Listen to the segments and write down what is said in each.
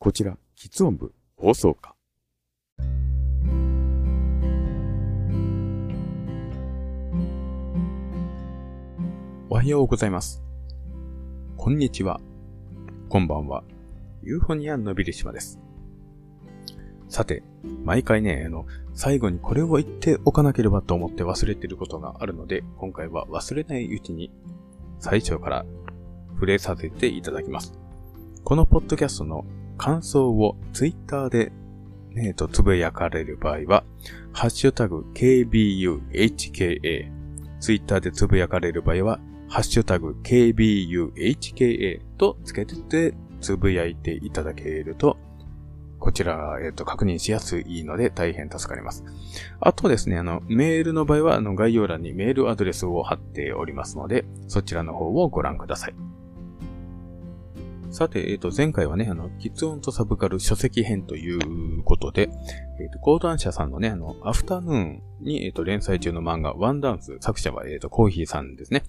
こちら、喫音部放送課。おはようございます。こんにちは。こんばんは。ユーフォニアンのびる島です。さて、毎回ね、あの、最後にこれを言っておかなければと思って忘れてることがあるので、今回は忘れないうちに、最初から触れさせていただきます。このポッドキャストの感想をツイッターで、えっ、と、つぶやかれる場合は、ハッシュタグ KBUHKA、ツイッターでつぶやかれる場合は、ハッシュタグ KBUHKA とつけてつぶやいていただけると、こちら、えっ、と、確認しやすいので大変助かります。あとですね、あの、メールの場合は、あの、概要欄にメールアドレスを貼っておりますので、そちらの方をご覧ください。さて、えっ、と、前回はね、あの、喫音とサブカル書籍編ということで、えっ、と、講談社さんのね、あの、アフタヌーンに、えっ、と、連載中の漫画、ワンダンス、作者は、えっ、と、コーヒーさんですね。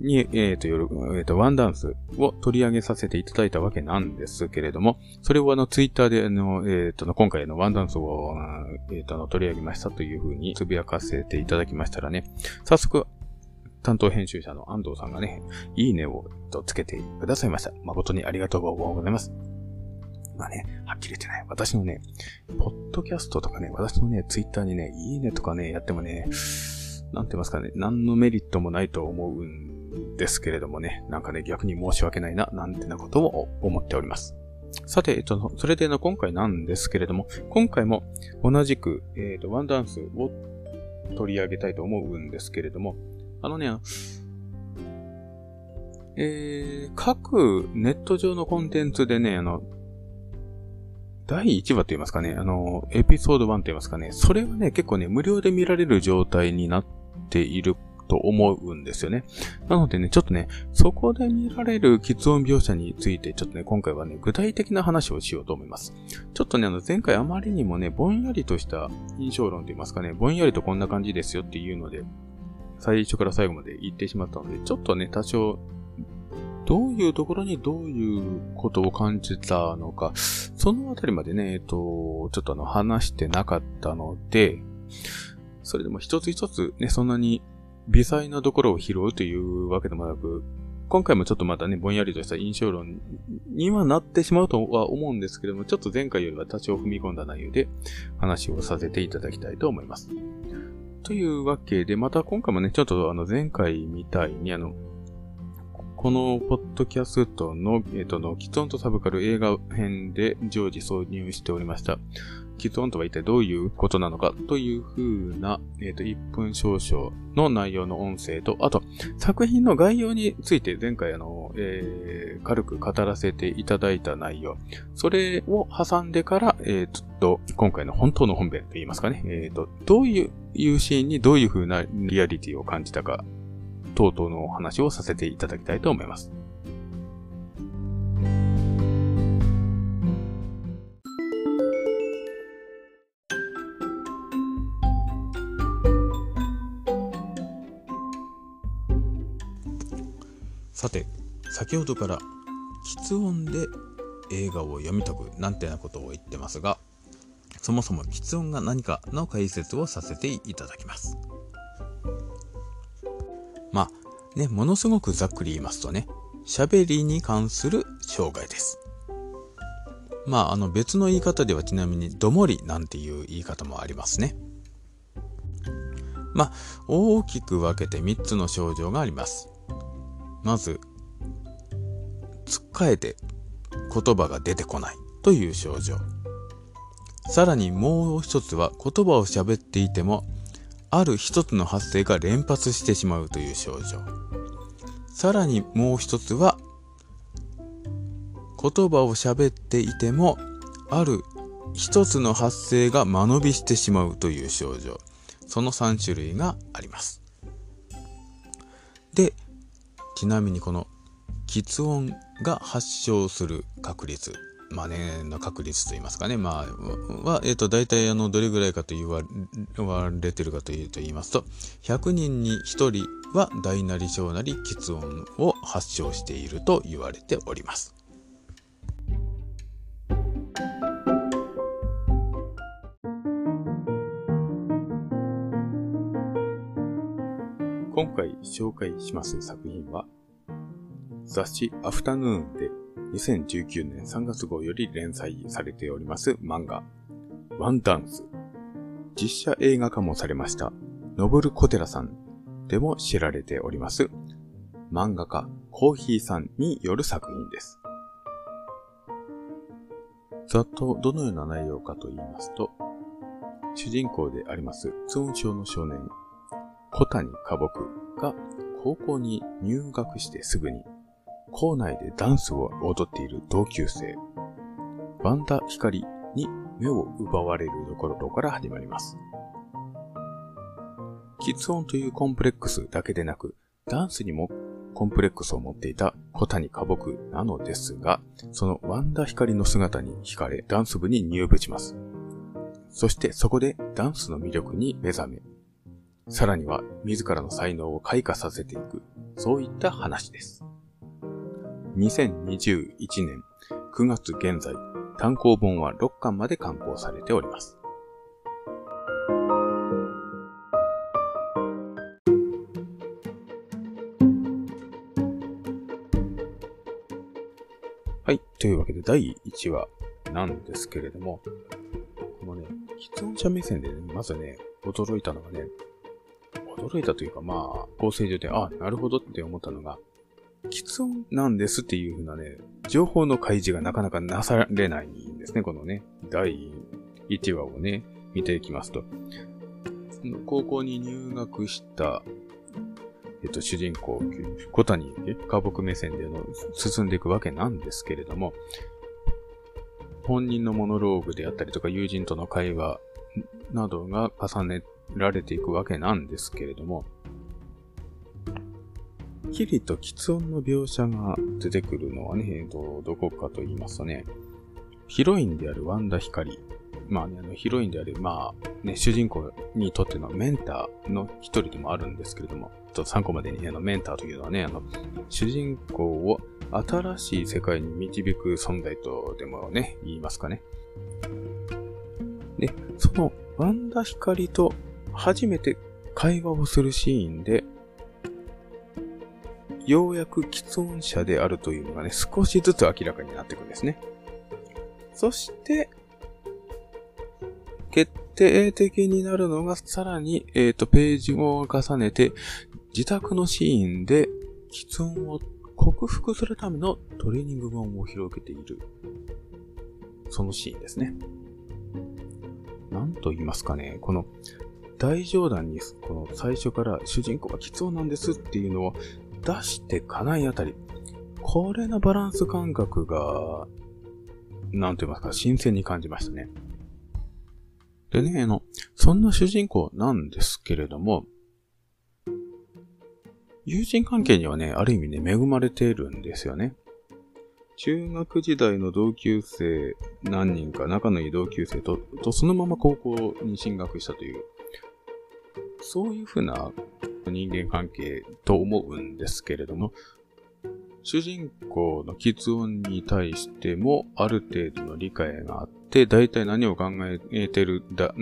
に、えっ、と、夜、えっ、と、ワンダンスを取り上げさせていただいたわけなんですけれども、それをあの、ツイッターで、あの、えっ、と、今回のワンダンスを、えっ、と、の、取り上げましたというふうにつぶやかせていただきましたらね、早速、担当編集者の安藤さんがね、いいねをとつけてくださいました。誠にありがとうございます。まあね、はっきり言ってね、私のね、ポッドキャストとかね、私のね、ツイッターにね、いいねとかね、やってもね、なんて言いますかね、何のメリットもないと思うんですけれどもね、なんかね、逆に申し訳ないな、なんてなことを思っております。さて、えっと、それでの今回なんですけれども、今回も同じく、えっと、ワンダンスを取り上げたいと思うんですけれども、あのね、えー、各ネット上のコンテンツでね、あの、第1話と言いますかね、あの、エピソード1と言いますかね、それはね、結構ね、無料で見られる状態になっていると思うんですよね。なのでね、ちょっとね、そこで見られる喫音描写について、ちょっとね、今回はね、具体的な話をしようと思います。ちょっとね、あの、前回あまりにもね、ぼんやりとした印象論と言いますかね、ぼんやりとこんな感じですよっていうので、最初から最後まで言ってしまったので、ちょっとね、多少、どういうところにどういうことを感じたのか、そのあたりまでね、えっと、ちょっとあの、話してなかったので、それでも一つ一つね、そんなに微細なところを拾うというわけでもなく、今回もちょっとまたね、ぼんやりとした印象論にはなってしまうとは思うんですけども、ちょっと前回よりは多少踏み込んだ内容で話をさせていただきたいと思います。というわけで、また今回もね、ちょっとあの前回みたいにあの、このポッドキャストの、えっ、と、の、キツオンとサブカル映画編で常時挿入しておりました。キツオンとは一体どういうことなのかという風な、えっ、と、1分少々の内容の音声と、あと、作品の概要について前回あの、えー、軽く語らせていただいた内容。それを挟んでから、えー、っと、今回の本当の本編と言いますかね。えっ、と、どういう、いうシーンにどういう風なリアリティを感じたか等々のお話をさせていただきたいと思います。さて、先ほどから、喫音で映画を読み解くなんてなことを言ってますが、そもそも喫音が何かの解説をさせていただきます。まあ、ね、ものすごくざっくり言いますとね、喋りに関する障害です。まあ、あの別の言い方ではちなみに、どもりなんていう言い方もありますね。まあ、大きく分けて3つの症状があります。まず、つっかえて言葉が出てこないという症状。さらにもう一つは言葉を喋っていてもある一つの発声が連発してしまうという症状。さらにもう一つは、言葉を喋っていても、ある一つの発声が間延びしてしまうという症状。その3種類があります。ちなみにこの、喫音が発症する確率まあね、の確率といいますかね、まあ、は、えっ、ー、と、大体、あの、どれぐらいかと言われてるかというと言いますと、100人に1人は大なり小なり喫音を発症していると言われております。紹介します作品は、雑誌アフタヌーンで2019年3月号より連載されております漫画、ワンダンス。実写映画化もされました、ノブル・コテラさんでも知られております、漫画家、コーヒーさんによる作品です。ざっとどのような内容かと言いますと、主人公であります、ツ音症の少年、小谷花木が高校に入学してすぐに校内でダンスを踊っている同級生、ワンダ光に目を奪われるところから始まります。キツ音というコンプレックスだけでなく、ダンスにもコンプレックスを持っていた小谷花木なのですが、そのワンダ光の姿に惹かれダンス部に入部します。そしてそこでダンスの魅力に目覚め、さらには自らの才能を開花させていく、そういった話です。2021年9月現在、単行本は6巻まで刊行されております。はい。というわけで、第1話なんですけれども、このね、喫音者目線でね、まずね、驚いたのがね、驚いたというか、まあ、構成上で、あ、なるほどって思ったのが、喫音なんですっていう風なね、情報の開示がなかなかなされないんですね、このね、第1話をね、見ていきますと。高校に入学した、えっと、主人公、小谷、花木目線での進んでいくわけなんですけれども、本人のモノローグであったりとか友人との会話などが重ねられていくわけなんですけれども、きりと喫音の描写が出てくるのはね、ど、どこかと言いますとね、ヒロインであるワンダヒカリ。まあね、あの、ヒロインである、まあ、ね、主人公にとってのメンターの一人でもあるんですけれども、ちょっと参考までに、あの、メンターというのはね、あの、主人公を新しい世界に導く存在とでもね、言いますかね。で、その、ワンダヒカリと初めて会話をするシーンで、ようやく既音者であるというのがね、少しずつ明らかになっていくんですね。そして、決定的になるのが、さらに、えっ、ー、と、ページを重ねて、自宅のシーンで、喫音を克服するためのトレーニング本を広げている。そのシーンですね。なんと言いますかね、この大冗談に、この最初から主人公が喫音なんですっていうのを出してかないあたり、これのバランス感覚が、なんと言いますか、新鮮に感じましたね。でね、あの、そんな主人公なんですけれども、友人関係にはね、ある意味ね、恵まれているんですよね。中学時代の同級生何人か仲のいい同級生と、とそのまま高校に進学したという、そういうふうな人間関係と思うんですけれども、主人公の喫音に対してもある程度の理解があって、大体何を考えてるだ、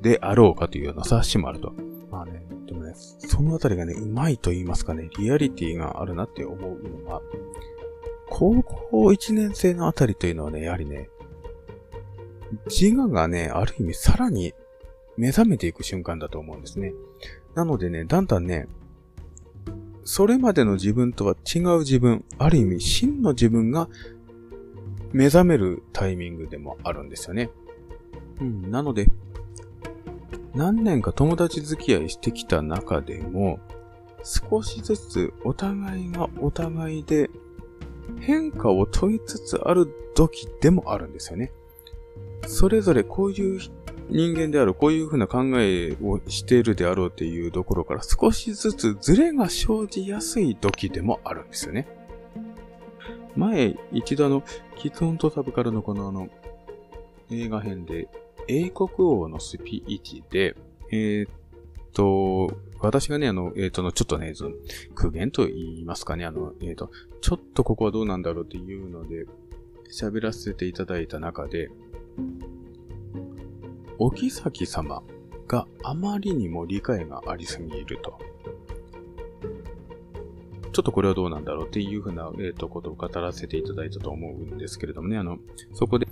であろうかというような察しもあると。まあね、でもね、そのあたりがね、うまいと言いますかね、リアリティがあるなって思うのが、高校1年生のあたりというのはね、やはりね、自我がね、ある意味さらに目覚めていく瞬間だと思うんですね。なのでね、だんだんね、それまでの自分とは違う自分、ある意味真の自分が目覚めるタイミングでもあるんですよね。うん、なので、何年か友達付き合いしてきた中でも、少しずつお互いがお互いで変化を問いつつある時でもあるんですよね。それぞれこういう人間である、こういうふうな考えをしているであろうっていうところから少しずつズレが生じやすい時でもあるんですよね。前、一度あの、キツンとサブカルのこのあの、映画編で、英国王のスピーチで、えー、っと、私がね、あの、えー、っとの、ちょっとね、その、苦言と言いますかね、あの、えー、っと、ちょっとここはどうなんだろうっていうので、喋らせていただいた中で、お妃様があまりにも理解がありすぎると。ちょっとこれはどうなんだろうっていうふうな、えっ、と、ことを語らせていただいたと思うんですけれどもね、あの、そこで、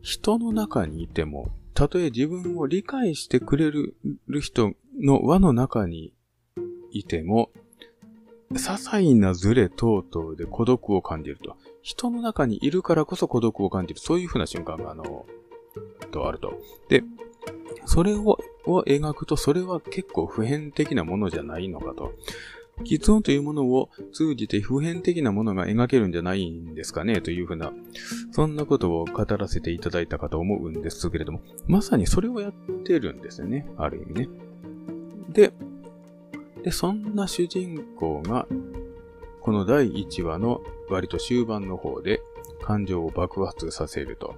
人の中にいても、たとえ自分を理解してくれる人の輪の中にいても、些細なズレ等々で孤独を感じると。人の中にいるからこそ孤独を感じる。そういうふうな瞬間が、あの、とあると。で、それをを描くと、それは結構普遍的なものじゃないのかと。喫音というものを通じて普遍的なものが描けるんじゃないんですかねというふうな、そんなことを語らせていただいたかと思うんですけれども、まさにそれをやってるんですよね。ある意味ね。で、で、そんな主人公が、この第1話の割と終盤の方で感情を爆発させると。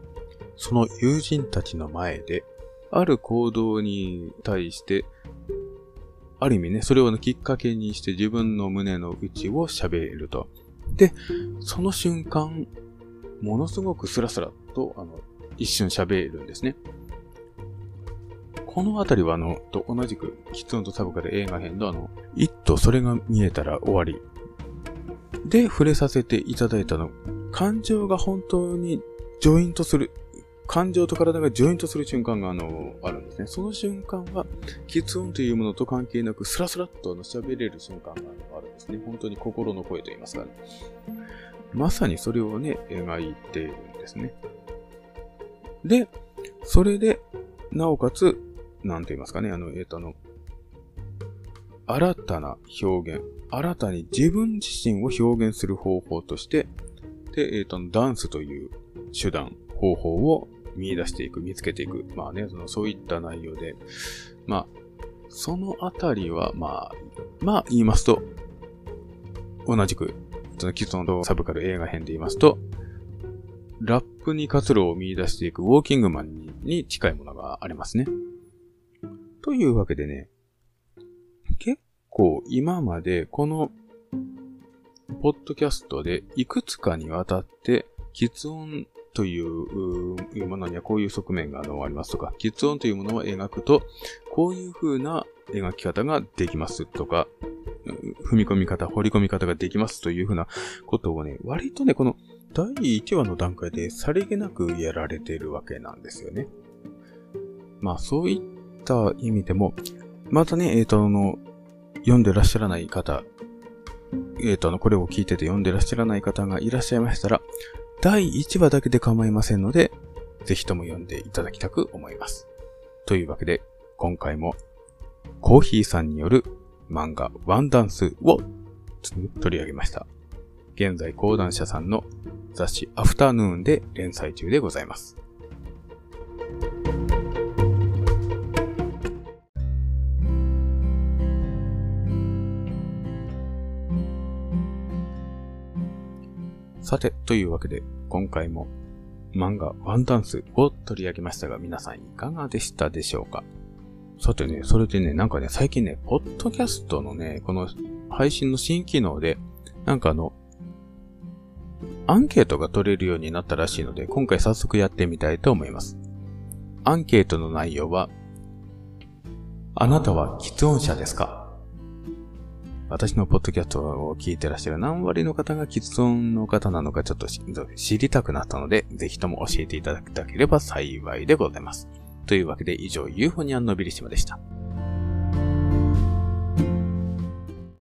その友人たちの前で、ある行動に対してある意味ね、それをきっかけにして自分の胸の内を喋ると。で、その瞬間、ものすごくスラスラと、あの、一瞬喋るんですね。このあたりは、あの、と同じく、キツンとサブカル映画編のあの、一とそれが見えたら終わり。で、触れさせていただいたの。感情が本当にジョイントする。感情と体がジョイントする瞬間が、あの、あるんですね。その瞬間は、喫音というものと関係なく、スラスラっとあの喋れる瞬間があるんですね。本当に心の声と言いますかね。まさにそれをね、描いているんですね。で、それで、なおかつ、なんて言いますかね、あの、えっ、と、あの、新たな表現、新たに自分自身を表現する方法として、で、えっ、と、ダンスという手段、方法を見出していく、見つけていく。まあね、その、そういった内容で、まあ、そのあたりは、まあ、まあ言いますと、同じく、その既存のサブカル映画編で言いますと、ラップに活路を見出していくウォーキングマンに近いものがありますね。というわけでね、結構今までこのポッドキャストでいくつかにわたって、喫音というものにはこういう側面がありますとか、喫音というものを描くと、こういう風な描き方ができますとか、踏み込み方、掘り込み方ができますという風なことをね、割とね、この第1話の段階でさりげなくやられているわけなんですよね。まあそういった意味でも、またね、えっ、ー、と、の、読んでらっしゃらない方、えっ、ー、と、の、これを聞いてて読んでらっしゃらない方がいらっしゃいましたら、第1話だけで構いませんので、ぜひとも読んでいただきたく思います。というわけで、今回も、コーヒーさんによる漫画ワンダンスを取り上げました。現在講談社さんの雑誌アフターヌーンで連載中でございます。さて、というわけで、今回も漫画ワンダンスを取り上げましたが、皆さんいかがでしたでしょうか？さてね、それでね、なんかね、最近ね、ポッドキャストのね、この配信の新機能で、なんかあの、アンケートが取れるようになったらしいので、今回早速やってみたいと思います。アンケートの内容は、あなたは喫音者ですか？私のポッドキャストを聞いてらっしゃる何割の方が喫音の方なのかちょっと知りたくなったので、ぜひとも教えていただければ幸いでございます。というわけで以上、ユーフォニアンのビリシマでした。